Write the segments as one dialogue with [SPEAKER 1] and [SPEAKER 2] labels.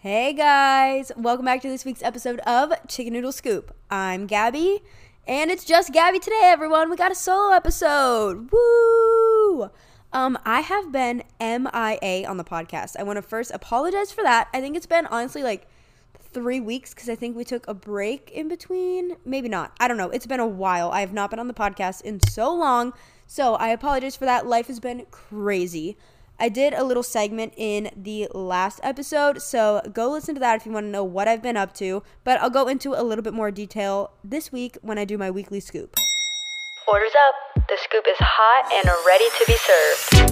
[SPEAKER 1] Hey guys, welcome back to this week's episode of Chicken Noodle Scoop. I'm Gabby, and it's just Gabby today, everyone. We got a solo episode. Woo! Um, I have been MIA on the podcast. I want to first apologize for that. I think it's been honestly like three weeks because I think we took a break in between. Maybe not. I don't know. It's been a while. I have not been on the podcast in so long. So I apologize for that. Life has been crazy. I did a little segment in the last episode, so go listen to that if you want to know what I've been up to. But I'll go into a little bit more detail this week when I do my weekly scoop.
[SPEAKER 2] Orders up. The scoop is hot and ready to be served.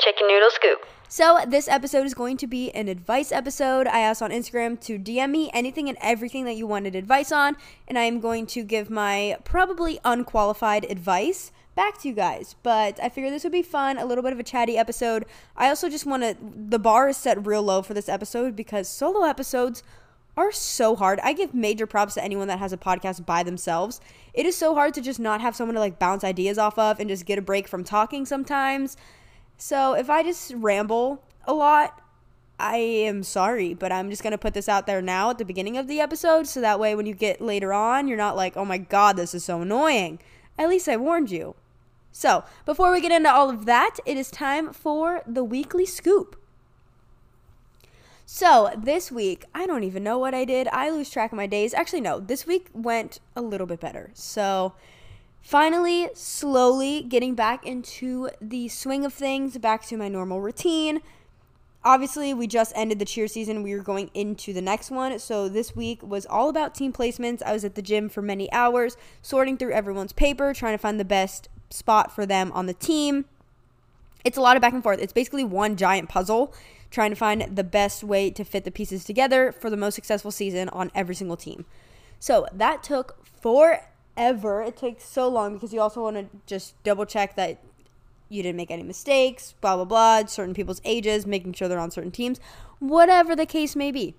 [SPEAKER 2] Chicken noodle scoop.
[SPEAKER 1] So, this episode is going to be an advice episode. I asked on Instagram to DM me anything and everything that you wanted advice on, and I am going to give my probably unqualified advice back to you guys. But I figured this would be fun, a little bit of a chatty episode. I also just want to, the bar is set real low for this episode because solo episodes are so hard. I give major props to anyone that has a podcast by themselves. It is so hard to just not have someone to like bounce ideas off of and just get a break from talking sometimes. So if I just ramble a lot, I am sorry, but I'm just going to put this out there now at the beginning of the episode so that way when you get later on, you're not like, oh my God, this is so annoying. At least I warned you. So before we get into all of that, it is time for the weekly scoop. So this week, I don't even know what I did. I lose track of my days. Actually, no, this week went a little bit better. So finally, slowly getting back into the swing of things, back to my normal routine. Obviously, we just ended the cheer season. We were going into the next one. So, this week was all about team placements. I was at the gym for many hours, sorting through everyone's paper, trying to find the best spot for them on the team. It's a lot of back and forth. It's basically one giant puzzle, trying to find the best way to fit the pieces together for the most successful season on every single team. So, that took forever. It takes so long because you also want to just double check that you didn't make any mistakes, blah, blah, blah, certain people's ages, making sure they're on certain teams, whatever the case may be.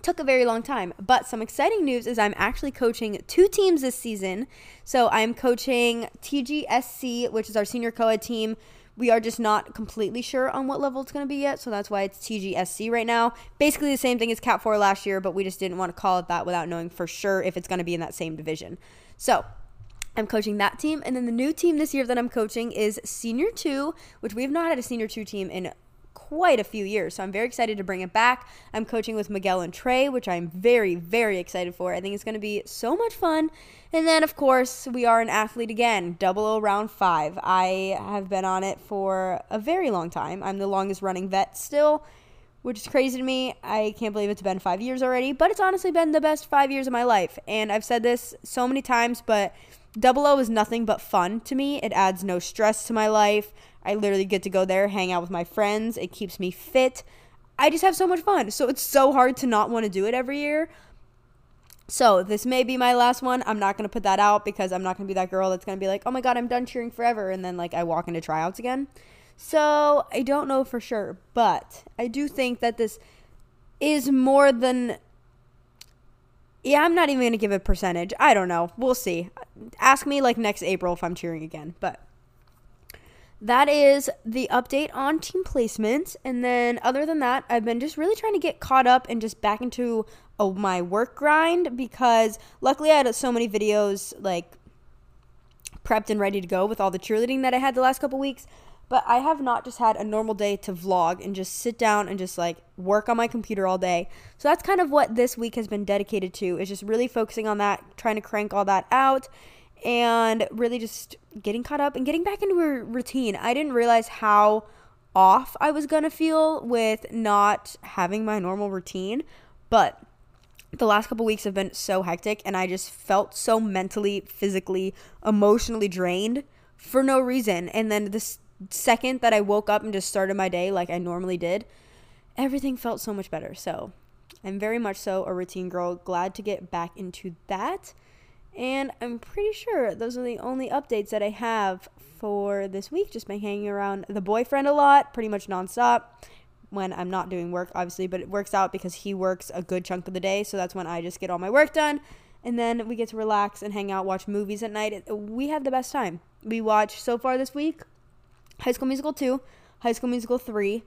[SPEAKER 1] Took a very long time, but some exciting news is I'm actually coaching two teams this season. So I'm coaching TGSC, which is our senior co ed team. We are just not completely sure on what level it's going to be yet, so that's why it's TGSC right now. Basically, the same thing as Cat 4 last year, but we just didn't want to call it that without knowing for sure if it's going to be in that same division. So, I'm coaching that team. And then the new team this year that I'm coaching is Senior 2, which we have not had a Senior 2 team in quite a few years. So I'm very excited to bring it back. I'm coaching with Miguel and Trey, which I'm very, very excited for. I think it's going to be so much fun. And then, of course, we are an athlete again, double O round five. I have been on it for a very long time. I'm the longest running vet still, which is crazy to me. I can't believe it's been five years already, but it's honestly been the best five years of my life. And I've said this so many times, but Double O is nothing but fun to me. It adds no stress to my life. I literally get to go there, hang out with my friends. It keeps me fit. I just have so much fun. So it's so hard to not want to do it every year. So this may be my last one. I'm not going to put that out because I'm not going to be that girl that's going to be like, oh my God, I'm done cheering forever. And then like I walk into tryouts again. So I don't know for sure. But I do think that this is more than yeah, I'm not even going to give a percentage. I don't know. We'll see. Ask me like next April if I'm cheering again. But that is the update on team placements. And then other than that, I've been just really trying to get caught up and just back into oh, my work grind because luckily I had so many videos like prepped and ready to go with all the cheerleading that I had the last couple weeks but I have not just had a normal day to vlog and just sit down and just like work on my computer all day. So that's kind of what this week has been dedicated to is just really focusing on that, trying to crank all that out and really just getting caught up and getting back into a routine. I didn't realize how off I was going to feel with not having my normal routine, but the last couple weeks have been so hectic and I just felt so mentally, physically, emotionally drained for no reason. And then this second that I woke up and just started my day like I normally did, everything felt so much better. So I'm very much so a routine girl. Glad to get back into that. And I'm pretty sure those are the only updates that I have for this week. Just been hanging around the boyfriend a lot, pretty much nonstop when I'm not doing work, obviously, but it works out because he works a good chunk of the day. So that's when I just get all my work done. and then we get to relax and hang out, watch movies at night. We have the best time. We watched so far this week High School Musical 2, High School Musical 3.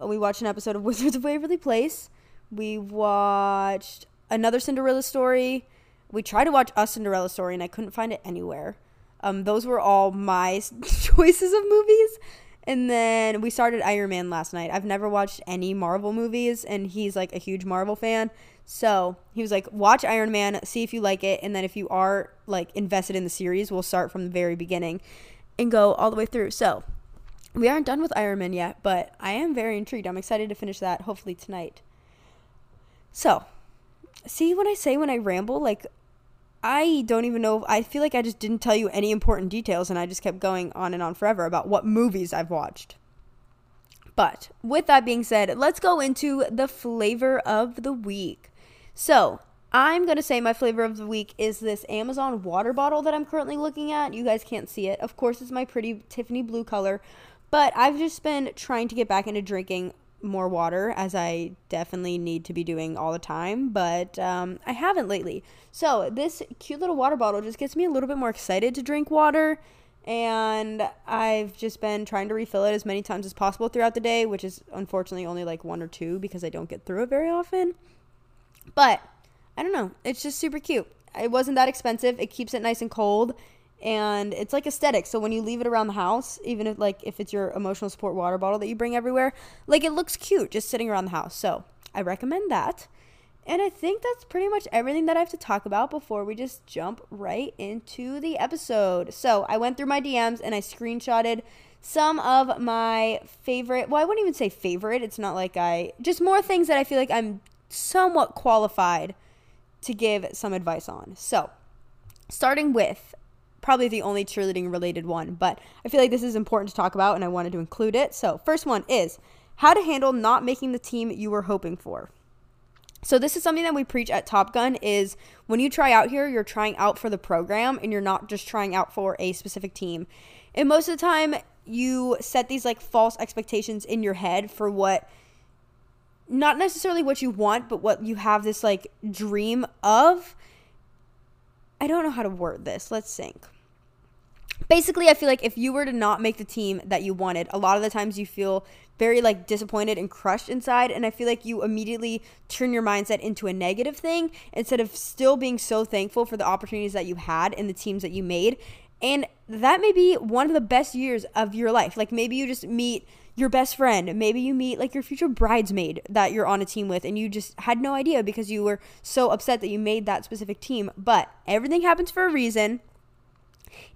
[SPEAKER 1] Uh, We watched an episode of Wizards of Waverly Place. We watched another Cinderella story. We tried to watch a Cinderella story and I couldn't find it anywhere. Um, those were all my choices of movies. And then we started Iron Man last night. I've never watched any Marvel movies, and he's like a huge Marvel fan. So he was like, watch Iron Man, see if you like it, and then if you are like invested in the series, we'll start from the very beginning and go all the way through. So we aren't done with Iron Man yet, but I am very intrigued. I'm excited to finish that hopefully tonight. So, see what I say when I ramble? Like, I don't even know. I feel like I just didn't tell you any important details and I just kept going on and on forever about what movies I've watched. But with that being said, let's go into the flavor of the week. So, I'm going to say my flavor of the week is this Amazon water bottle that I'm currently looking at. You guys can't see it. Of course, it's my pretty Tiffany blue color, but I've just been trying to get back into drinking more water as I definitely need to be doing all the time, but um, I haven't lately. So, this cute little water bottle just gets me a little bit more excited to drink water. And I've just been trying to refill it as many times as possible throughout the day, which is unfortunately only like one or two because I don't get through it very often. But I don't know. It's just super cute. It wasn't that expensive. It keeps it nice and cold and it's like aesthetic. So when you leave it around the house, even if like if it's your emotional support water bottle that you bring everywhere, like it looks cute just sitting around the house. So I recommend that. And I think that's pretty much everything that I have to talk about before we just jump right into the episode. So I went through my DMs and I screenshotted some of my favorite, well, I wouldn't even say favorite. It's not like I, just more things that I feel like I'm somewhat qualified to give some advice on. So starting with probably the only cheerleading related one, but I feel like this is important to talk about and I wanted to include it. So, first one is how to handle not making the team you were hoping for. So this is something that we preach at Top Gun is when you try out here, you're trying out for the program and you're not just trying out for a specific team. And most of the time you set these like false expectations in your head for what not necessarily what you want, but what you have this like dream of. I don't know how to word this. Let's think basically i feel like if you were to not make the team that you wanted a lot of the times you feel very like disappointed and crushed inside and i feel like you immediately turn your mindset into a negative thing instead of still being so thankful for the opportunities that you had and the teams that you made and that may be one of the best years of your life like maybe you just meet your best friend maybe you meet like your future bridesmaid that you're on a team with and you just had no idea because you were so upset that you made that specific team but everything happens for a reason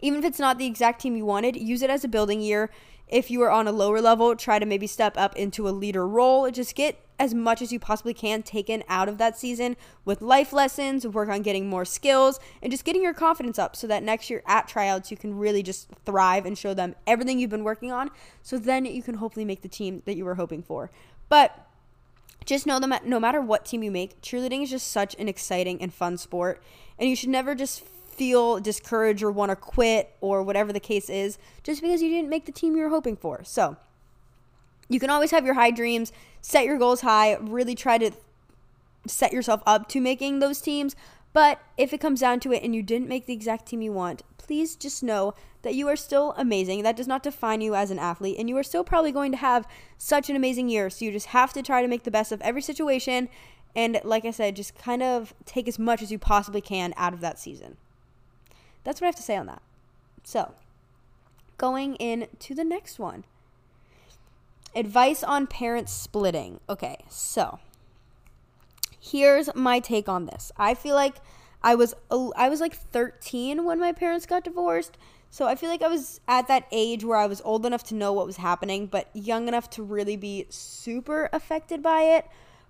[SPEAKER 1] even if it's not the exact team you wanted, use it as a building year. If you are on a lower level, try to maybe step up into a leader role. Just get as much as you possibly can taken out of that season with life lessons, work on getting more skills, and just getting your confidence up so that next year at tryouts you can really just thrive and show them everything you've been working on. So then you can hopefully make the team that you were hoping for. But just know that no matter what team you make, cheerleading is just such an exciting and fun sport. And you should never just feel discouraged or want to quit or whatever the case is just because you didn't make the team you were hoping for. So you can always have your high dreams, set your goals high, really try to set yourself up to making those teams. But if it comes down to it and you didn't make the exact team you want, please just know that you are still amazing. That does not define you as an athlete, and you are still probably going to have such an amazing year. So you just have to try to make the best of every situation. And like I said, just kind of take as much as you possibly can out of that season. That's what I have to say on that. So, going into the next one advice on parents splitting. Okay, so here's my take on this. I feel like I was I was like 13 when my parents got divorced. So I feel like I was at that age where I was old enough to know what was happening, but young enough to really be super affected by it.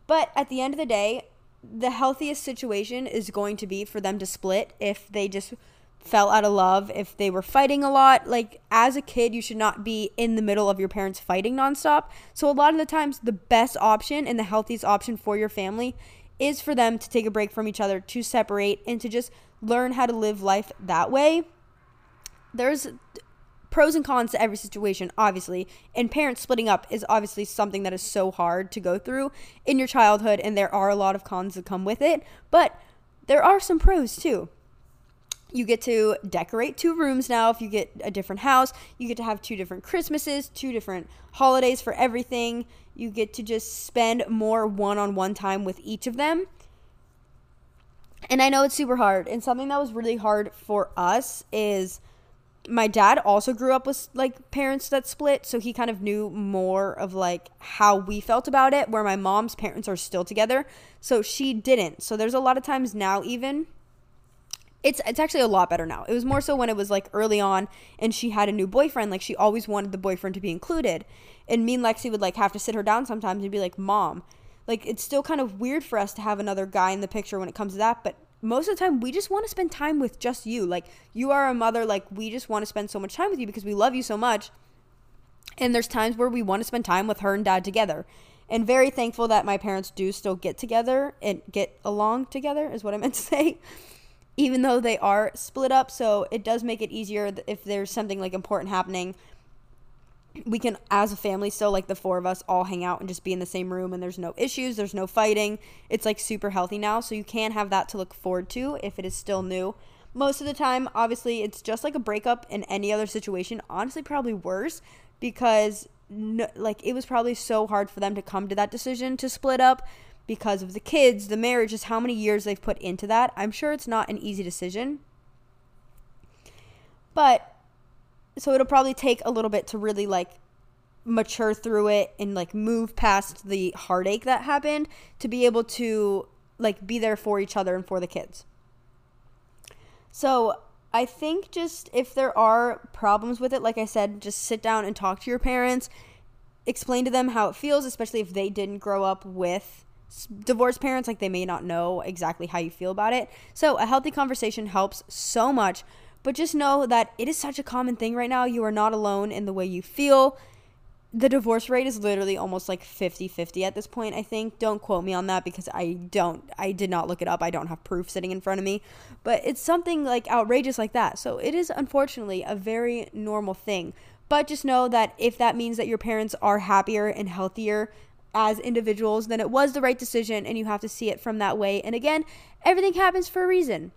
[SPEAKER 1] But at the end of the day, the healthiest situation is going to be for them to split if they just fell out of love, if they were fighting a lot. Like, as a kid, you should not be in the middle of your parents fighting nonstop. So, a lot of the times, the best option and the healthiest option for your family is for them to take a break from each other, to separate, and to just learn how to live life that way. There's pros and cons to every situation, obviously. And parents splitting up is obviously something that is so hard to go through in your childhood, and there are a lot of cons that come with it. But there are some pros too. You get to decorate two rooms now if you get a different house. You get to have two different Christmases, two different holidays for everything. You get to just spend more one on one time with each of them. And I know it's super hard. And something that was really hard for us is my dad also grew up with like parents that split, so he kind of knew more of like how we felt about it, where my mom's parents are still together. So she didn't. So there's a lot of times now even it's it's actually a lot better now. It was more so when it was like early on and she had a new boyfriend, like she always wanted the boyfriend to be included. And me and Lexi would like have to sit her down sometimes and be like, "Mom, like it's still kind of weird for us to have another guy in the picture when it comes to that, but most of the time we just want to spend time with just you. Like you are a mother, like we just want to spend so much time with you because we love you so much. And there's times where we want to spend time with her and dad together. And very thankful that my parents do still get together and get along together is what I meant to say. Even though they are split up, so it does make it easier if there's something like important happening. We can as a family still like the four of us all hang out and just be in the same room and there's no issues there's no fighting. It's like super healthy now so you can have that to look forward to if it is still new. Most of the time obviously it's just like a breakup in any other situation honestly probably worse because no, like it was probably so hard for them to come to that decision to split up because of the kids the marriage just how many years they've put into that. I'm sure it's not an easy decision. But so it'll probably take a little bit to really like mature through it and like move past the heartache that happened to be able to like be there for each other and for the kids. So, I think just if there are problems with it, like I said, just sit down and talk to your parents, explain to them how it feels, especially if they didn't grow up with divorced parents, like they may not know exactly how you feel about it. So, a healthy conversation helps so much but just know that it is such a common thing right now. You are not alone in the way you feel. The divorce rate is literally almost like 50 50 at this point, I think. Don't quote me on that because I don't, I did not look it up. I don't have proof sitting in front of me. But it's something like outrageous like that. So it is unfortunately a very normal thing. But just know that if that means that your parents are happier and healthier as individuals, then it was the right decision and you have to see it from that way. And again, everything happens for a reason.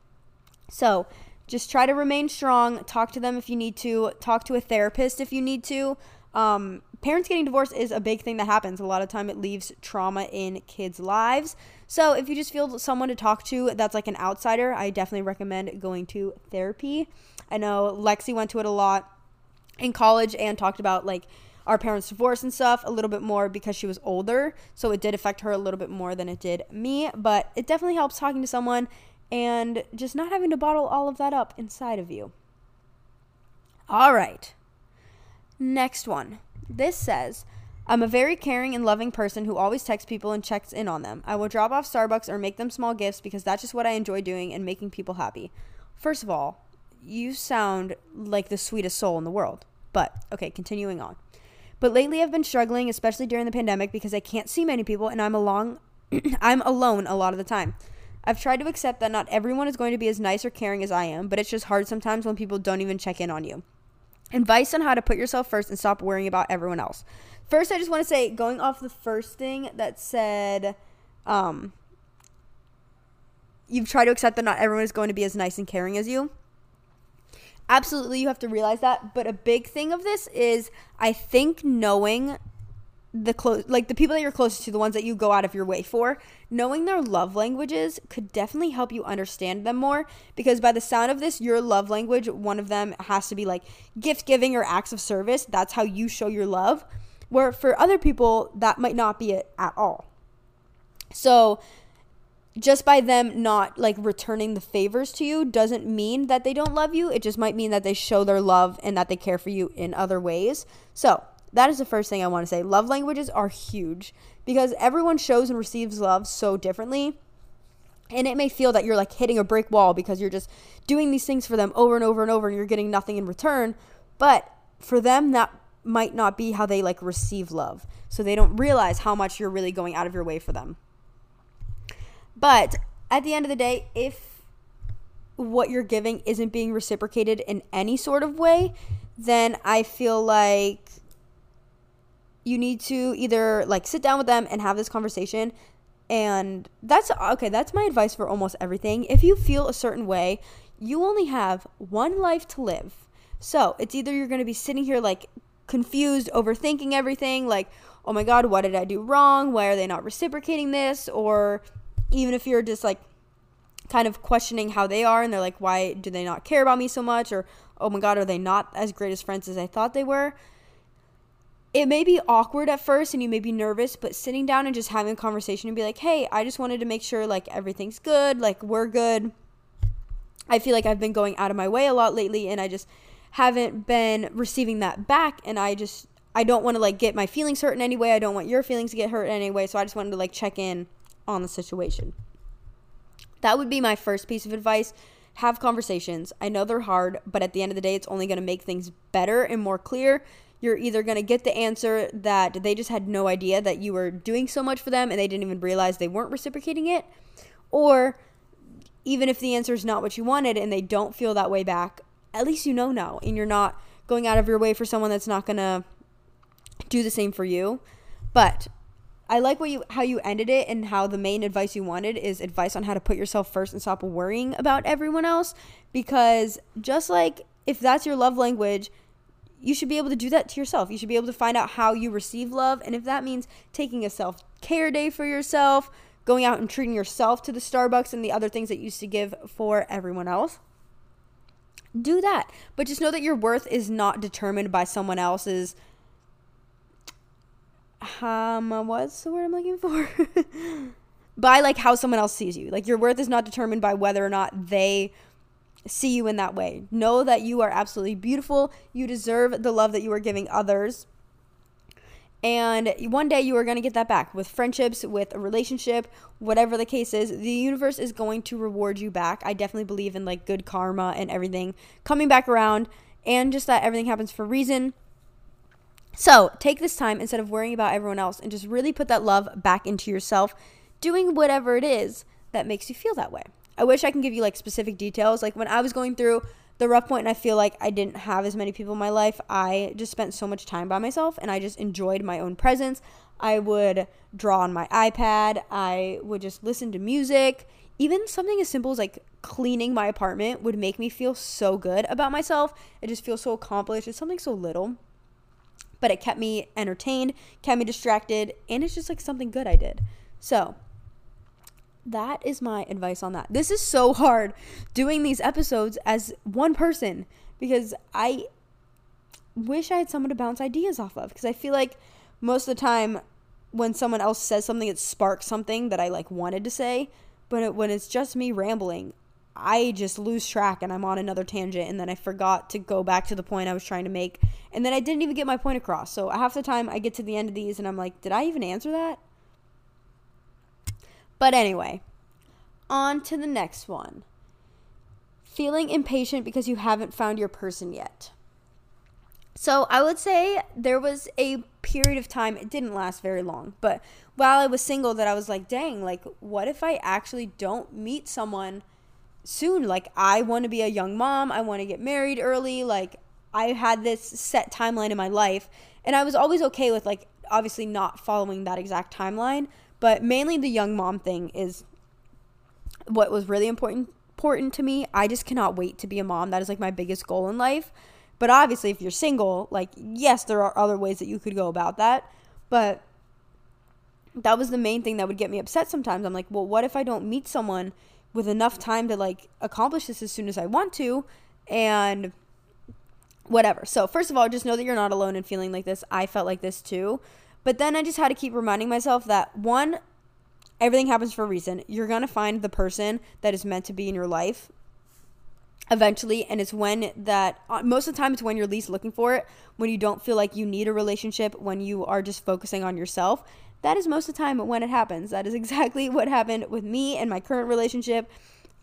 [SPEAKER 1] So, just try to remain strong. Talk to them if you need to. Talk to a therapist if you need to. Um, parents getting divorced is a big thing that happens. A lot of time it leaves trauma in kids' lives. So if you just feel someone to talk to that's like an outsider, I definitely recommend going to therapy. I know Lexi went to it a lot in college and talked about like our parents' divorce and stuff a little bit more because she was older. So it did affect her a little bit more than it did me. But it definitely helps talking to someone and just not having to bottle all of that up inside of you. All right. Next one. This says, I'm a very caring and loving person who always texts people and checks in on them. I will drop off Starbucks or make them small gifts because that's just what I enjoy doing and making people happy. First of all, you sound like the sweetest soul in the world. But, okay, continuing on. But lately I've been struggling, especially during the pandemic, because I can't see many people and I'm along I'm alone a lot of the time. I've tried to accept that not everyone is going to be as nice or caring as I am, but it's just hard sometimes when people don't even check in on you. Advice on how to put yourself first and stop worrying about everyone else. First, I just want to say, going off the first thing that said, um, you've tried to accept that not everyone is going to be as nice and caring as you. Absolutely, you have to realize that. But a big thing of this is, I think knowing the close like the people that you're closest to the ones that you go out of your way for knowing their love languages could definitely help you understand them more. Because by the sound of this your love language one of them has to be like gift giving or acts of service. That's how you show your love. Where for other people that might not be it at all. So just by them not like returning the favors to you doesn't mean that they don't love you it just might mean that they show their love and that they care for you in other ways so that is the first thing I want to say. Love languages are huge because everyone shows and receives love so differently. And it may feel that you're like hitting a brick wall because you're just doing these things for them over and over and over and you're getting nothing in return. But for them, that might not be how they like receive love. So they don't realize how much you're really going out of your way for them. But at the end of the day, if what you're giving isn't being reciprocated in any sort of way, then I feel like you need to either like sit down with them and have this conversation And that's okay, that's my advice for almost everything. If you feel a certain way, you only have one life to live. So it's either you're going to be sitting here like confused, overthinking everything, like, oh my God, what did I do wrong? Why are they not reciprocating this? Or even if you're just like kind of questioning how they are and they're like, why do they not care about me so much? Or, oh my God, are they not as great as friends as I thought they were? It may be awkward at first and you may be nervous, but sitting down and just having a conversation and be like, hey, I just wanted to make sure like everything's good, like we're good. I feel like I've been going out of my way a lot lately and I just haven't been receiving that back and I just I don't want to like get my feelings hurt in any way. I don't want your feelings to get hurt in any way. So I just wanted to like check in on the situation. That would be my first piece of advice. Have conversations. I know they're hard, but at the end of the day, it's only going to make things better and more clear. You're either going to get the answer that they just had no idea that you were doing so much for them and they didn't even realize they weren't reciprocating it, or even if the answer is not what you wanted and they don't feel that way back, at least you know now and you're not going out of your way for someone that's not going to do the same for you. But I like what you how you ended it and how the main advice you wanted is advice on how to put yourself first and stop worrying about everyone else because just like if that's your love language, you should be able to do that to yourself. You should be able to find out how you receive love and if that means taking a self-care day for yourself, going out and treating yourself to the Starbucks and the other things that you used to give for everyone else. Do that. But just know that your worth is not determined by someone else's um what's the word I'm looking for? by like how someone else sees you. Like your worth is not determined by whether or not they see you in that way. Know that you are absolutely beautiful. You deserve the love that you are giving others. And one day you are going to get that back with friendships, with a relationship, whatever the case is. The universe is going to reward you back. I definitely believe in like good karma and everything coming back around and just that everything happens for a reason. So take this time instead of worrying about everyone else and just really put that love back into yourself, doing whatever it is that makes you feel that way. I wish I can give you like specific details. Like when I was going through the rough point and I feel like I didn't have as many people in my life, I just spent so much time by myself and I just enjoyed my own presence. I would draw on my iPad, I would just listen to music. Even something as simple as like cleaning my apartment would make me feel so good about myself. It just feels so accomplished. It's something so little but it kept me entertained, kept me distracted, and it's just like something good I did. So, that is my advice on that. This is so hard doing these episodes as one person because I wish I had someone to bounce ideas off of because I feel like most of the time when someone else says something it sparks something that I like wanted to say, but it, when it's just me rambling, I just lose track and I'm on another tangent and then I forgot to go back to the point I was trying to make and then I didn't even get my point across. So half the time I get to the end of these and I'm like, did I even answer that? But anyway, on to the next one. Feeling impatient because you haven't found your person yet. So I would say there was a period of time, it didn't last very long, but while I was single, that I was like, dang, like, what if I actually don't meet someone soon. Like, I want to be a young mom. I want to get married early. Like, I had this set timeline in my life. And I was always okay with, like, obviously not following that exact timeline. But mainly the young mom thing is what was really important important to me. I just cannot wait to be a mom. That is like my biggest goal in life. But obviously, if you're single, like, yes, there are other ways that you could go about that. But that was the main thing that would get me upset sometimes. I'm like, well, what if I don't meet someone with enough time to like accomplish this as soon as I want to and whatever. So, first of all, just know that you're not alone in feeling like this. I felt like this too. But then I just had to keep reminding myself that one, everything happens for a reason. You're going to find the person that is meant to be in your life eventually and it's when that uh, most of the time it's when you're least looking for it when you don't feel like you need a relationship when you are just focusing on yourself that is most of the time when it happens. That is exactly what happened with me and my current relationship.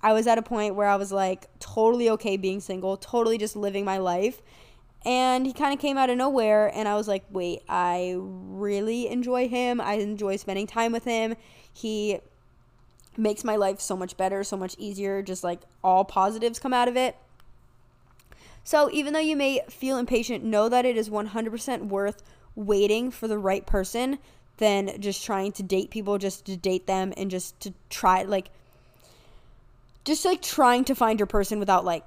[SPEAKER 1] I was at a point where I was like totally okay being single, totally just living my life. And he kind of came out of nowhere, and I was like, wait, I really enjoy him. I enjoy spending time with him. He makes my life so much better, so much easier. Just like all positives come out of it. So even though you may feel impatient, know that it is 100% worth waiting for the right person than just trying to date people just to date them and just to try like just like trying to find your person without like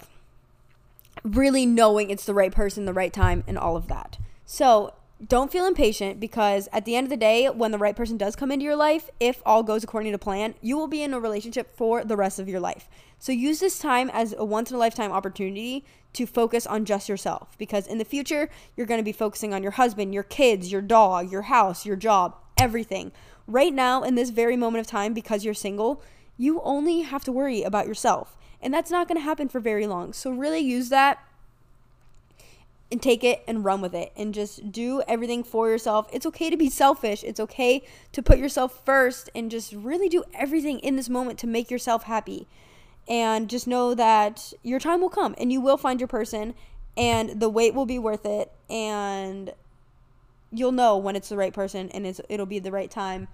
[SPEAKER 1] really knowing it's the right person, the right time, and all of that. So don't feel impatient because at the end of the day, when the right person does come into your life, if all goes according to plan, you will be in a relationship for the rest of your life. So use this time as a once in a lifetime opportunity to focus on just yourself because in the future, you're going to be focusing on your husband, your kids, your dog, your house, your job, everything. Right now, in this very moment of time, because you're single, you only have to worry about yourself. And that's not going to happen for very long. So, really use that and take it and run with it and just do everything for yourself. It's okay to be selfish. It's okay to put yourself first and just really do everything in this moment to make yourself happy. And just know that your time will come and you will find your person and the wait will be worth it and you'll know when it's the right person and it's it'll be the right time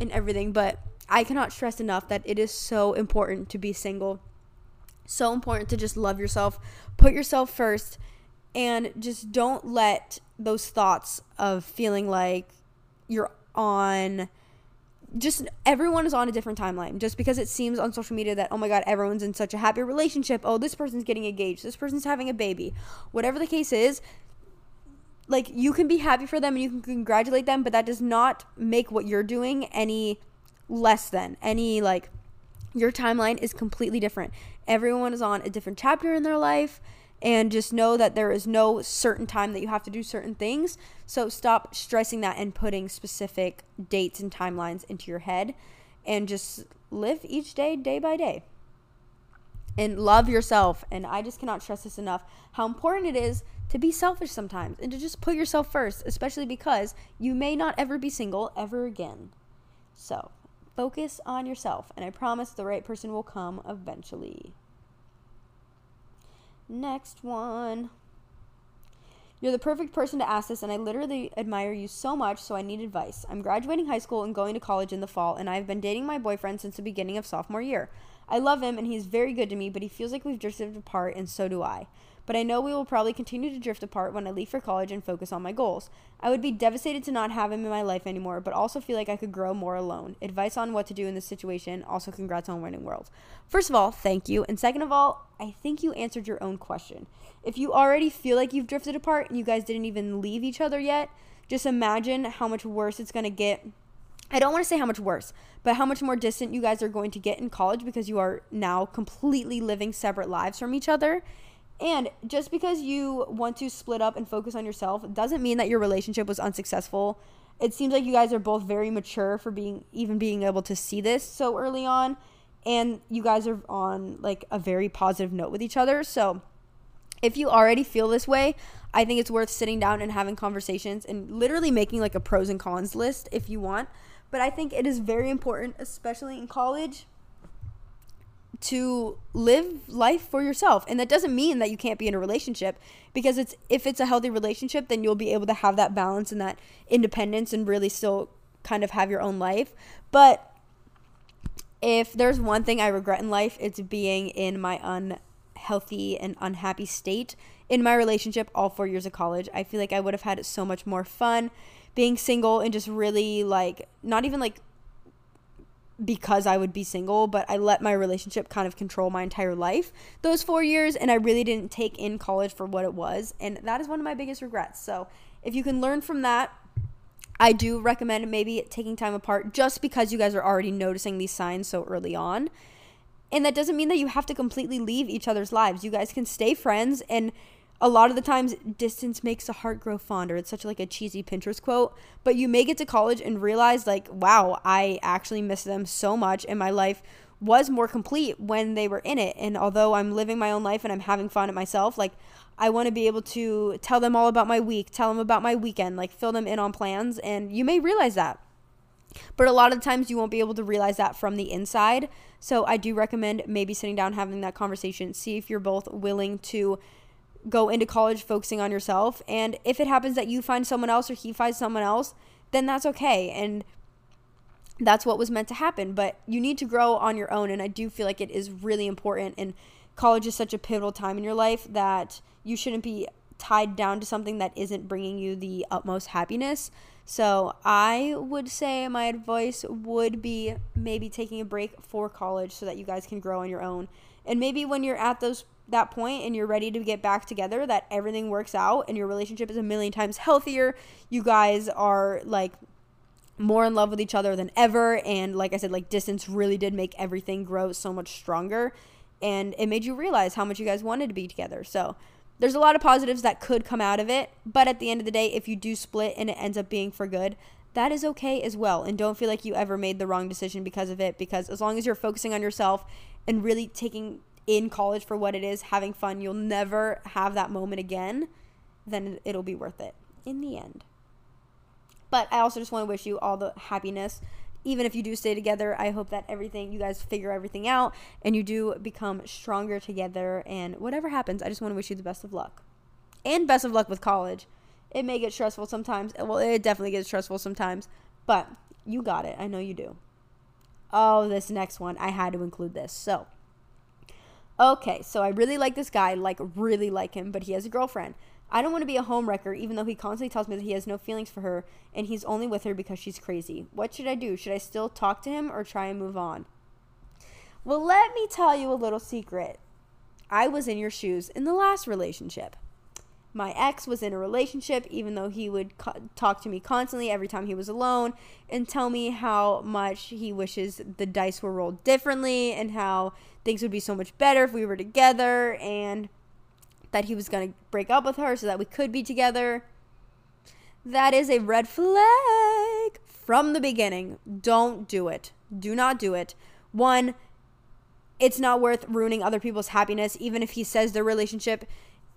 [SPEAKER 1] and everything. But I cannot stress enough that it is so important to be single. So important to just love yourself, put yourself first and just don't let those thoughts of feeling like you're on just everyone is on a different timeline just because it seems on social media that oh my god everyone's in such a happy relationship oh this person's getting engaged this person's having a baby whatever the case is like you can be happy for them and you can congratulate them but that does not make what you're doing any less than any like your timeline is completely different everyone is on a different chapter in their life and just know that there is no certain time that you have to do certain things. So stop stressing that and putting specific dates and timelines into your head and just live each day day by day. And love yourself. And I just cannot stress this enough how important it is to be selfish sometimes and to just put yourself first, especially because you may not ever be single ever again. So, focus on yourself, and I promise the right person will come eventually. Next one. You're the perfect person to ask this, and I literally admire you so much, so I need advice. I'm graduating high school and going to college in the fall, and I've been dating my boyfriend since the beginning of sophomore year. I love him, and he's very good to me, but he feels like we've drifted apart, and so do I but I know we will probably continue to drift apart when I leave for college and focus on my goals. I would be devastated to not have him in my life anymore, but also feel like I could grow more alone. Advice on what to do in this situation. Also, congrats on winning World. First of all, thank you. And second of all, I think you answered your own question. If you already feel like you've drifted apart and you guys didn't even leave each other yet, just imagine how much worse it's going to get I don't want to say how much worse, but how much more distant you guys are going to get in college because you are now completely living separate lives from each other. And just because you want to split up and focus on yourself doesn't mean that your relationship was unsuccessful. It seems like you guys are both very mature for being even being able to see this so early on and you guys are on like a very positive note with each other. So if you already feel this way, I think it's worth sitting down and having conversations and literally making like a pros and cons list if you want. But I think it is very important, especially in college, to live life for yourself. And that doesn't mean that you can't be in a relationship because it's if it's a healthy relationship then you'll be able to have that balance and that independence and really still kind of have your own life. But if there's one thing i regret in life it's being in my unhealthy and unhappy state in my relationship all four years of college. I feel like i would have had so much more fun being single and just really like not even like because I would be single, but I let my relationship kind of control my entire life those four years, and I really didn't take in college for what it was. And that is one of my biggest regrets. So, if you can learn from that, I do recommend maybe taking time apart just because you guys are already noticing these signs so early on. And that doesn't mean that you have to completely leave each other's lives. You guys can stay friends and a lot of the times distance makes the heart grow fonder. It's such like a cheesy pinterest quote. But you may get to college and realize like wow i actually miss them so much and my life was more complete when they were in it. And although i'm living my own life and i'm having fun at myself like i want to be able to tell them all about my week tell them about my weekend like fill them in on plans and you may realize that. But a lot of times you won't be able to realize that from the inside. So i do recommend maybe sitting down having that conversation see if you're both willing to go into college focusing on yourself. And if it happens that you find someone else or he finds someone else, then that's okay. And that's what was meant to happen. But you need to grow on your own. And I do feel like it is really important. And college is such a pivotal time in your life that you shouldn't be tied down to something that isn't bringing you the utmost happiness. So I would say my advice would be maybe taking a break for college so that you guys can grow on your own. And maybe when you're at those that point and you're ready to get back together, that everything works out and your relationship is a million times healthier. You guys are like more in love with each other than ever. And like I said, like distance really did make everything grow so much stronger. And it made you realize how much you guys wanted to be together. So there's a lot of positives that could come out of it. But at the end of the day, if you do split and it ends up being for good, that is okay as well. And don't feel like you ever made the wrong decision because of it. Because as long as you're focusing on yourself and really taking in college for what it is, having fun, you'll never have that moment again, then it'll be worth it in the end. But I also just want to wish you all the happiness. Even if you do stay together, I hope that everything, you guys figure everything out and you do become stronger together. And whatever happens, I just want to wish you the best of luck. And best of luck with college. It may get stressful sometimes. Well, it definitely gets stressful sometimes. But you got it. I know you do. Oh, this next one. I had to include this. So, okay. So I really like this guy, like, really like him, but he has a girlfriend. I don't want to be a homewrecker, even though he constantly tells me that he has no feelings for her and he's only with her because she's crazy. What should I do? Should I still talk to him or try and move on? Well, let me tell you a little secret. I was in your shoes in the last relationship. My ex was in a relationship, even though he would co- talk to me constantly every time he was alone and tell me how much he wishes the dice were rolled differently and how things would be so much better if we were together. And that he was going to break up with her so that we could be together. That is a red flag from the beginning. Don't do it. Do not do it. One, it's not worth ruining other people's happiness, even if he says their relationship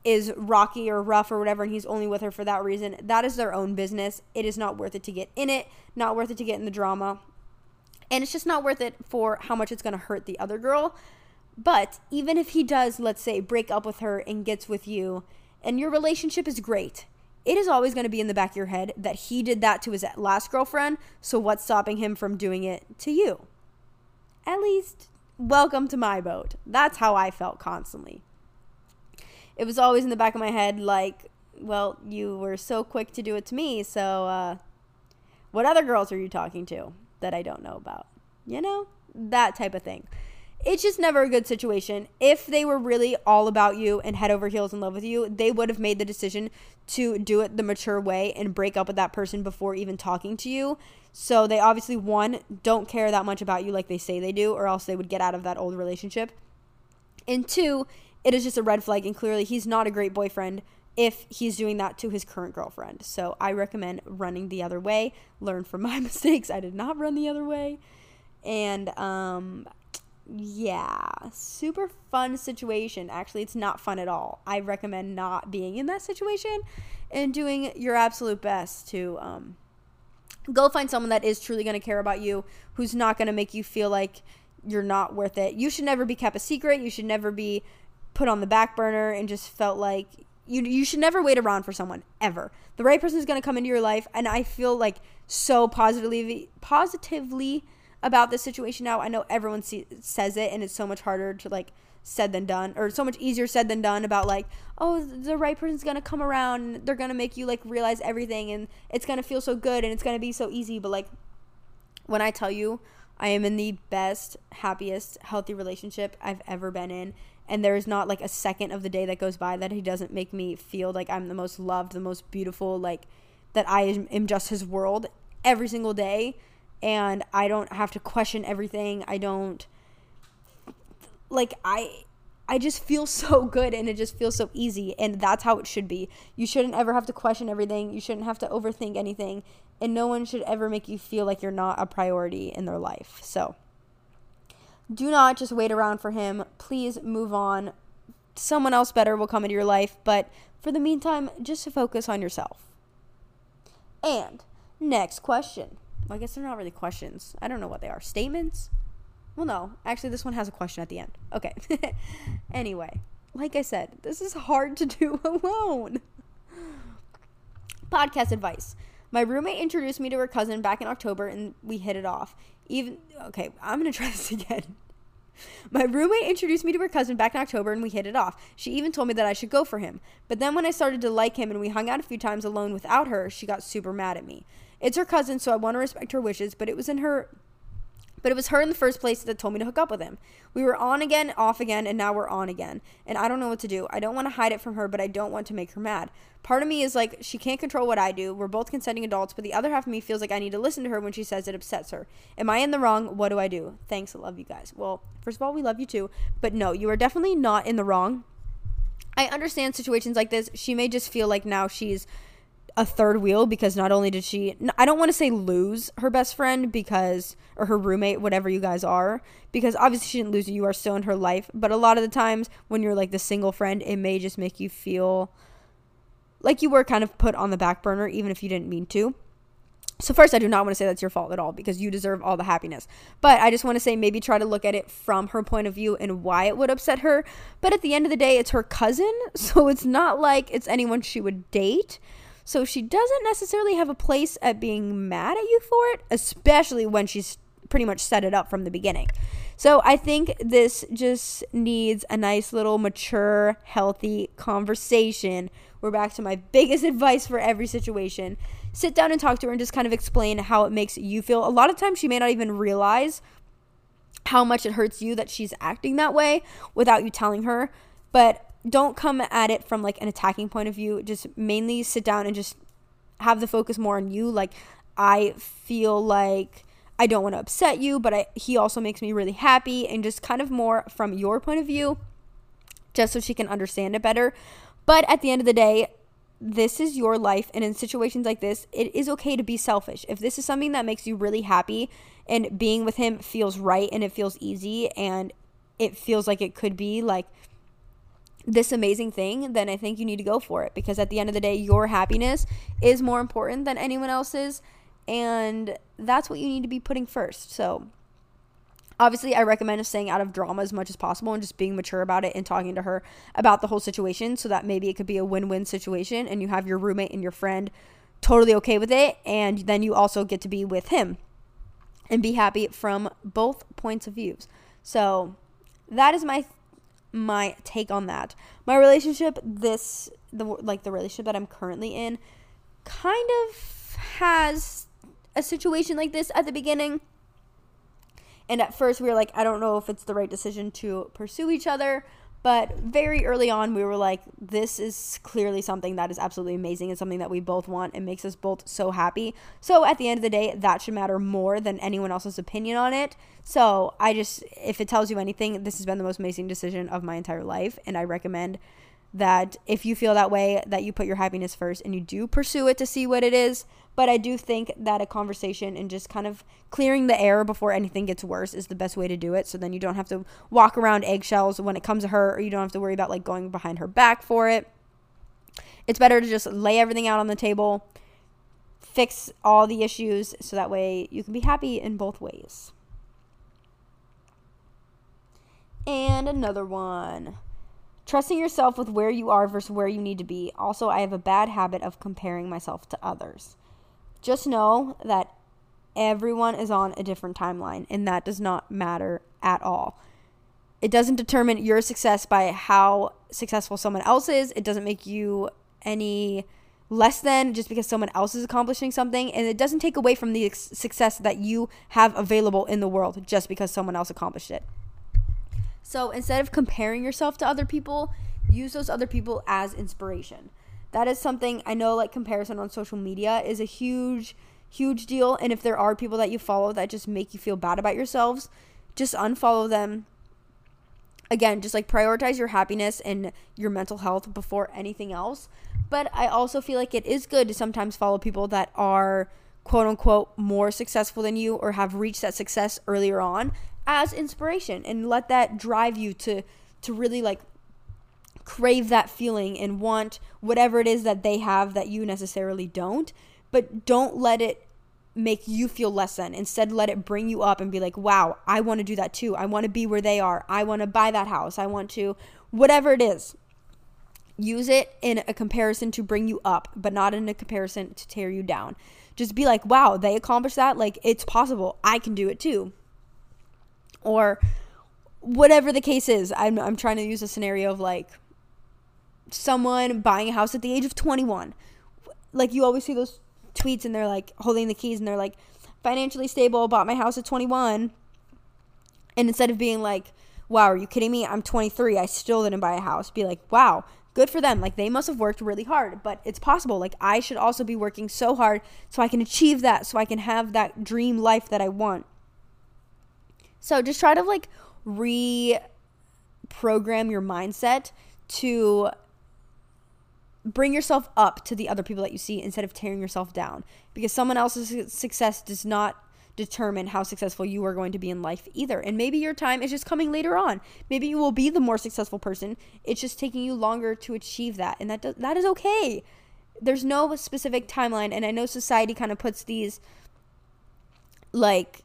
[SPEAKER 1] is rocky or rough or whatever, and he's only with her for that reason. That is their own business. It is not worth it to get in it, not worth it to get in the drama. And it's just not worth it for how much it's going to hurt the other girl. But even if he does, let's say, break up with her and gets with you, and your relationship is great, it is always going to be in the back of your head that he did that to his last girlfriend. So what's stopping him from doing it to you? At least, welcome to my boat. That's how I felt constantly. It was always in the back of my head, like, well, you were so quick to do it to me, so uh, what other girls are you talking to that I don't know about? You know, that type of thing it's just never a good situation. If they were really all about you and head over heels in love with you, they would have made the decision to do it the mature way and break up with that person before even talking to you. So they obviously, one, don't care that much about you like they say they do, or else they would get out of that old relationship. And two, it is just a red flag, and clearly he's not a great boyfriend if he's doing that to his current girlfriend. So I recommend running the other way. Learn from my mistakes. I did not run the other way. And um, yeah, super fun situation. Actually, it's not fun at all. I recommend not being in that situation and doing your absolute best to um, go find someone that is truly going to care about you, who's not going to make you feel like you're not worth it. You should never be kept a secret. You should never be put on the back burner and just felt like you you should never wait around for someone ever. The right person is going to come into your life and I feel like so positively positively about this situation now. I know everyone see, says it, and it's so much harder to like said than done, or so much easier said than done. About like, oh, the right person's gonna come around, they're gonna make you like realize everything, and it's gonna feel so good, and it's gonna be so easy. But like, when I tell you, I am in the best, happiest, healthy relationship I've ever been in. And there is not like a second of the day that goes by that he doesn't make me feel like I'm the most loved, the most beautiful, like that I am just his world every single day and I don't have to question everything. I don't like I I just feel so good and it just feels so easy and that's how it should be. You shouldn't ever have to question everything. You shouldn't have to overthink anything and no one should ever make you feel like you're not a priority in their life. So do not just wait around for him. Please move on. Someone else better will come into your life, but for the meantime, just focus on yourself. And next question. Well, I guess they're not really questions. I don't know what they are. Statements? Well, no. Actually, this one has a question at the end. Okay. anyway, like I said, this is hard to do alone. Podcast advice. My roommate introduced me to her cousin back in October and we hit it off. Even okay, I'm to try this again. My roommate introduced me to her cousin back in October and we hit it off. She even told me that I should go for him. But then when I started to like him and we hung out a few times alone without her, she got super mad at me. It's her cousin, so I want to respect her wishes, but it was in her but it was her in the first place that told me to hook up with him. We were on again, off again, and now we're on again. And I don't know what to do. I don't want to hide it from her, but I don't want to make her mad. Part of me is like, she can't control what I do. We're both consenting adults, but the other half of me feels like I need to listen to her when she says it upsets her. Am I in the wrong? What do I do? Thanks. I love you guys. Well, first of all, we love you too. But no, you are definitely not in the wrong. I understand situations like this. She may just feel like now she's a third wheel because not only did she I don't want to say lose her best friend because or her roommate whatever you guys are because obviously she didn't lose you you are still in her life but a lot of the times when you're like the single friend it may just make you feel like you were kind of put on the back burner even if you didn't mean to so first I do not want to say that's your fault at all because you deserve all the happiness. But I just want to say maybe try to look at it from her point of view and why it would upset her. But at the end of the day it's her cousin, so it's not like it's anyone she would date. So she doesn't necessarily have a place at being mad at you for it, especially when she's pretty much set it up from the beginning. So I think this just needs a nice little mature, healthy conversation. We're back to my biggest advice for every situation. Sit down and talk to her and just kind of explain how it makes you feel. A lot of times she may not even realize how much it hurts you that she's acting that way without you telling her. But don't come at it from like an attacking point of view. Just mainly sit down and just have the focus more on you. Like I feel like I don't want to upset you, but I, he also makes me really happy and just kind of more from your point of view just so she can understand it better. But at the end of the day, this is your life and in situations like this, it is okay to be selfish. If this is something that makes you really happy and being with him feels right and it feels easy and it feels like it could be like this amazing thing, then I think you need to go for it because at the end of the day, your happiness is more important than anyone else's. And that's what you need to be putting first. So, obviously, I recommend staying out of drama as much as possible and just being mature about it and talking to her about the whole situation so that maybe it could be a win win situation and you have your roommate and your friend totally okay with it. And then you also get to be with him and be happy from both points of views. So, that is my my take on that. My relationship, this the like the relationship that I'm currently in, kind of has a situation like this at the beginning. And at first we were like, I don't know if it's the right decision to pursue each other. But very early on, we were like, this is clearly something that is absolutely amazing and something that we both want and makes us both so happy. So at the end of the day, that should matter more than anyone else's opinion on it. So I just, if it tells you anything, this has been the most amazing decision of my entire life. And I recommend that if you feel that way that you put your happiness first and you do pursue it to see what it is but i do think that a conversation and just kind of clearing the air before anything gets worse is the best way to do it so then you don't have to walk around eggshells when it comes to her or you don't have to worry about like going behind her back for it it's better to just lay everything out on the table fix all the issues so that way you can be happy in both ways and another one Trusting yourself with where you are versus where you need to be. Also, I have a bad habit of comparing myself to others. Just know that everyone is on a different timeline, and that does not matter at all. It doesn't determine your success by how successful someone else is. It doesn't make you any less than just because someone else is accomplishing something and it doesn't take away from the success that you have available in the world just because someone else accomplished it. So instead of comparing yourself to other people, use those other people as inspiration. That is something I know like comparison on social media is a huge huge deal and if there are people that you follow that just make you feel bad about yourselves, just unfollow them. Again, just like prioritize your happiness and your mental health before anything else. But I also feel like it is good to sometimes follow people that are quote unquote more successful than you or have reached that success earlier on as inspiration and let that drive you to to really like crave that feeling and want whatever it is that they have that you necessarily don't but don't let it make you feel less than instead let it bring you up and be like wow i want to do that too. I want to be where they are. I want to buy that house. I want to whatever it is. Use it in a comparison to bring you up but not in a comparison to tear you down. Just be like wow they accomplished that? Like it's possible. I can do it too. Or whatever the case is. I'm, I'm trying to use a scenario of like someone buying a house at the age of 21. Like you always see those tweets and they're like holding the keys and they're like financially stable, bought my house at 21. And instead of being like, wow, are you kidding me? I'm 23. I still didn't buy a house. Be like, wow, good for them. Like they must have worked really hard, but it's possible. Like I should also be working so hard so I can achieve that, so I can have that dream life that I want. So just try to like reprogram your mindset to bring yourself up to the other people that you see instead of tearing yourself down because someone else's success does not determine how successful you are going to be in life either. And maybe your time is just coming later on. Maybe you will be the more successful person. It's just taking you longer to achieve that. And that does, that is okay. There's no specific timeline and I know society kind of puts these like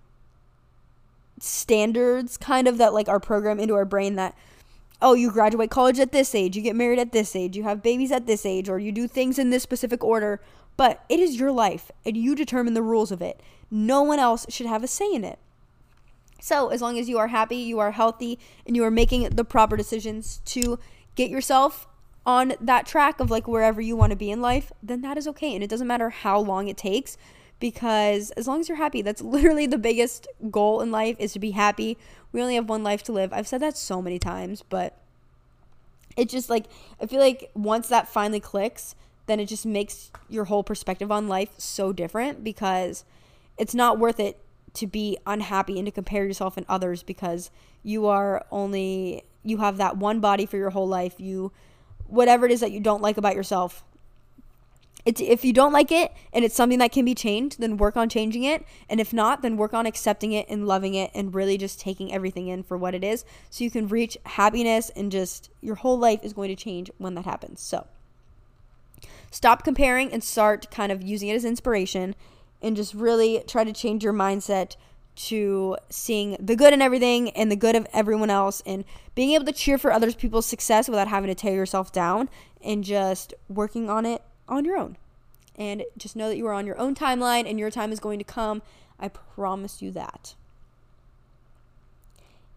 [SPEAKER 1] standards kind of that like our program into our brain that oh, you graduate college at this age, you get married at this age, you have babies at this age, or you do things in this specific order. But it is your life, and you determine the rules of it. No one else should have a say in it. So, as long as you are happy, you are healthy, and you are making the proper decisions to get yourself on that track of like wherever you want to be in life, then that is okay. And it doesn't matter how long it takes because as long as you're happy, that's literally the biggest goal in life is to be happy. We only have one life to live. I've said that so many times, but it just like I feel like once that finally clicks, then it just makes your whole perspective on life so different because it's not worth it to be unhappy and to compare yourself and others because you are only you have that one body for your whole life. You whatever it is that you don't like about yourself, it's if you don't like it and it's something that can be changed, then work on changing it. And if not, then work on accepting it and loving it and really just taking everything in for what it is so you can reach happiness and just your whole life is going to change when that happens. So stop comparing and start kind of using it as inspiration and just really try to change your mindset to seeing the good in everything and the good of everyone else and being able to cheer for other people's success without having to tear yourself down and just working on it on your own. And just know that you are on your own timeline and your time is going to come. I promise you that.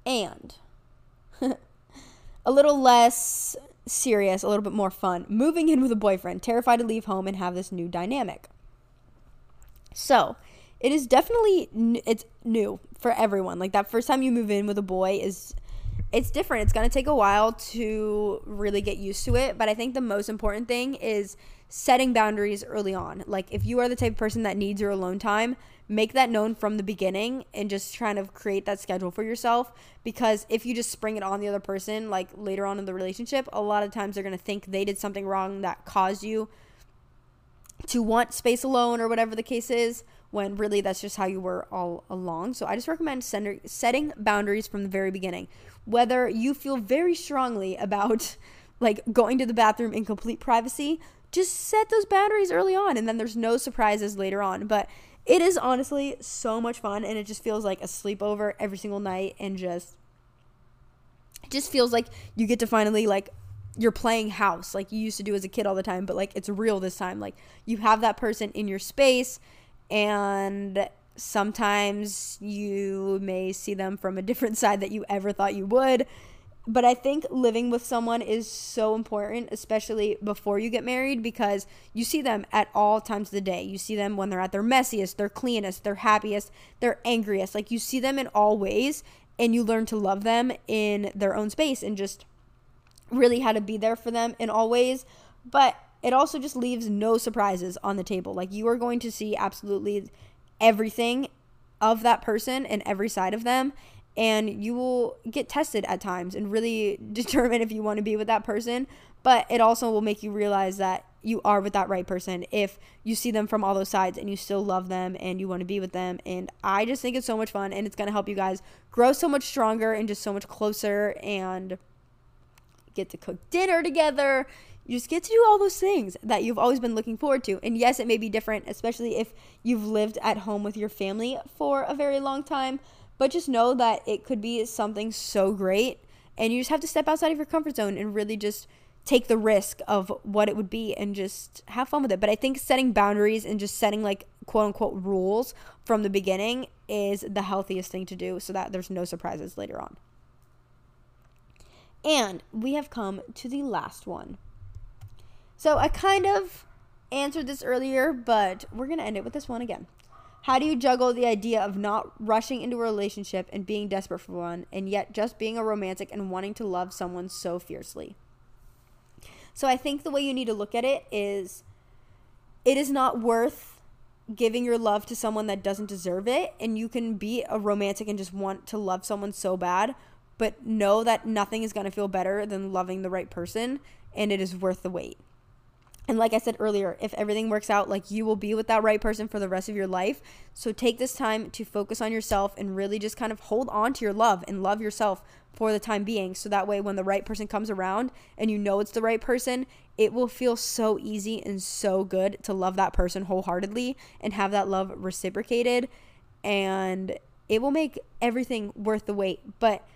[SPEAKER 1] And a little less serious, a little bit more fun. Moving in with a boyfriend, terrified to leave home and have this new dynamic. So, it is definitely it's new for everyone. Like that first time you move in with a boy is it's different. It's going to take a while to really get used to it, but I think the most important thing is setting boundaries early on. Like if you are the type of person that needs your alone time, make that known from the beginning and just kind of create that schedule for yourself because if you just spring it on the other person like later on in the relationship, a lot of times they're going to think they did something wrong that caused you to want space alone or whatever the case is when really that's just how you were all along. So I just recommend sender, setting boundaries from the very beginning. Whether you feel very strongly about like going to the bathroom in complete privacy, just set those boundaries early on and then there's no surprises later on. But it is honestly so much fun and it just feels like a sleepover every single night and just it just feels like you get to finally like you're playing house like you used to do as a kid all the time, but like it's real this time. Like you have that person in your space and sometimes you may see them from a different side that you ever thought you would but I think living with someone is so important, especially before you get married, because you see them at all times of the day. You see them when they're at their messiest, their cleanest, their happiest, their angriest. Like you see them in all ways, and you learn to love them in their own space and just really how to be there for them in all ways. But it also just leaves no surprises on the table. Like you are going to see absolutely everything of that person and every side of them and you will get tested at times and really determine if you want to be with that person. But it also will make you realize that you are with that right person if you see them from all those sides and you still love them and you want to be with them. And I just think it's so much fun and it's going to help you guys grow so much stronger and just so much closer and get to cook dinner together. You just get to do all those things that you've always been looking forward to. And yes, it may be different, especially if you've lived at home with your family for a very long time. But just know that it could be something so great. And you just have to step outside of your comfort zone and really just take the risk of what it would be and just have fun with it. But I think setting boundaries and just setting like quote unquote rules from the beginning is the healthiest thing to do so that there's no surprises later on. And we have come to the last one. So I kind of answered this earlier, but we're going to end it with this one again. How do you juggle the idea of not rushing into a relationship and being desperate for one, and yet just being a romantic and wanting to love someone so fiercely? So I think the way you need to look at it is it is not worth giving your love to someone that doesn't deserve it, and you can be a romantic and just want to love someone so bad, but know that nothing is going to feel better than loving the right person, and it is worth the wait. And like I said earlier, if everything works out, like you will be with that right person for the rest of your life. So take this time to focus on yourself and really just kind of hold on to your love and love yourself for the time being. So that way, when the right person comes around and you know it's the right person, it will feel so easy and so good to love that person wholeheartedly and have that love reciprocated. And it will make everything worth the wait. But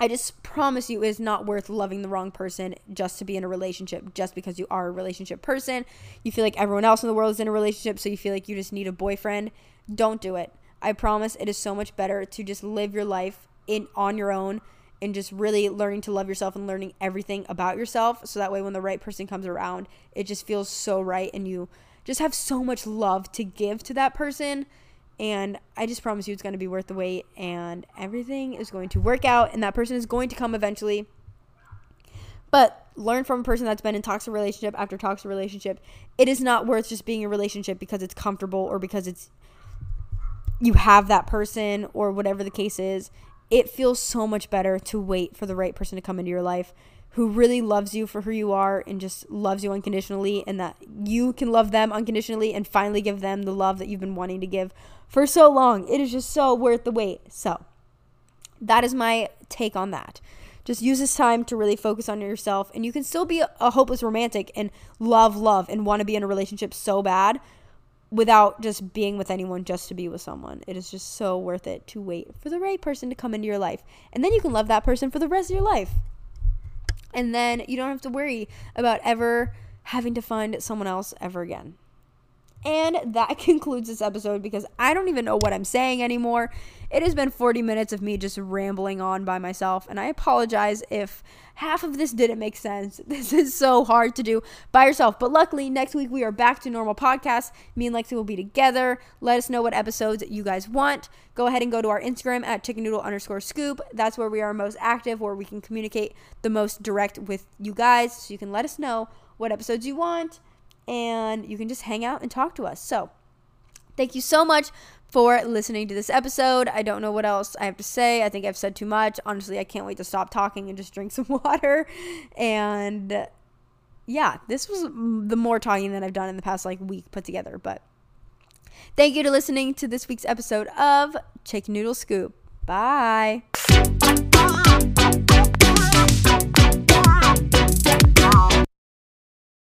[SPEAKER 1] I just promise you, it's not worth loving the wrong person just to be in a relationship, just because you are a relationship person. You feel like everyone else in the world is in a relationship, so you feel like you just need a boyfriend. Don't do it. I promise it is so much better to just live your life in on your own and just really learning to love yourself and learning everything about yourself so that way when the right person comes around, it just feels so right and you just have so much love to give to that person and I just promise you it's going to be worth the wait and everything is going to work out and that person is going to come eventually. But learn from a person that's been in toxic relationship after toxic relationship. It is not worth just being in a relationship because it's comfortable or because it's you have that person or whatever the case is. It feels so much better to wait for the right person to come into your life who really loves you for who you are and just loves you unconditionally and that you can love them unconditionally and finally give them the love that you've been wanting to give for so long. It is just so worth the wait. So, that is my take on that. Just use this time to really focus on yourself, and you can still be a, hopeless romantic and love love and want to be in a relationship so bad without just being with anyone just to be with someone. It is just so worth it to wait for the right person to come into your life. And then you can love that person for the rest of your life. And then you don't have to worry about ever having to find someone else ever again. And that concludes this episode because I don't even know what I'm saying anymore. It has been 40 minutes of me just rambling on by myself, and I apologize if half of this didn't make sense. This is so hard to do by yourself. But luckily, next week we are back to normal podcasts. Me and Lexi will be together. Let us know what episodes you guys want. Go ahead and go to our Instagram at chicken noodle underscore scoop. That's where we are most active, where we can communicate the most direct with you guys. So you can let us know what episodes you want and you can just hang out and talk to us. So, thank you so much for listening to this episode. I don't know what else I have to say. I think I've said too much. Honestly, I can't wait to stop talking and just drink some water. And yeah, this was the more talking than I've done in the past like week put together. But thank you to listening to this week's episode of Chicken Noodle Scoop. Bye.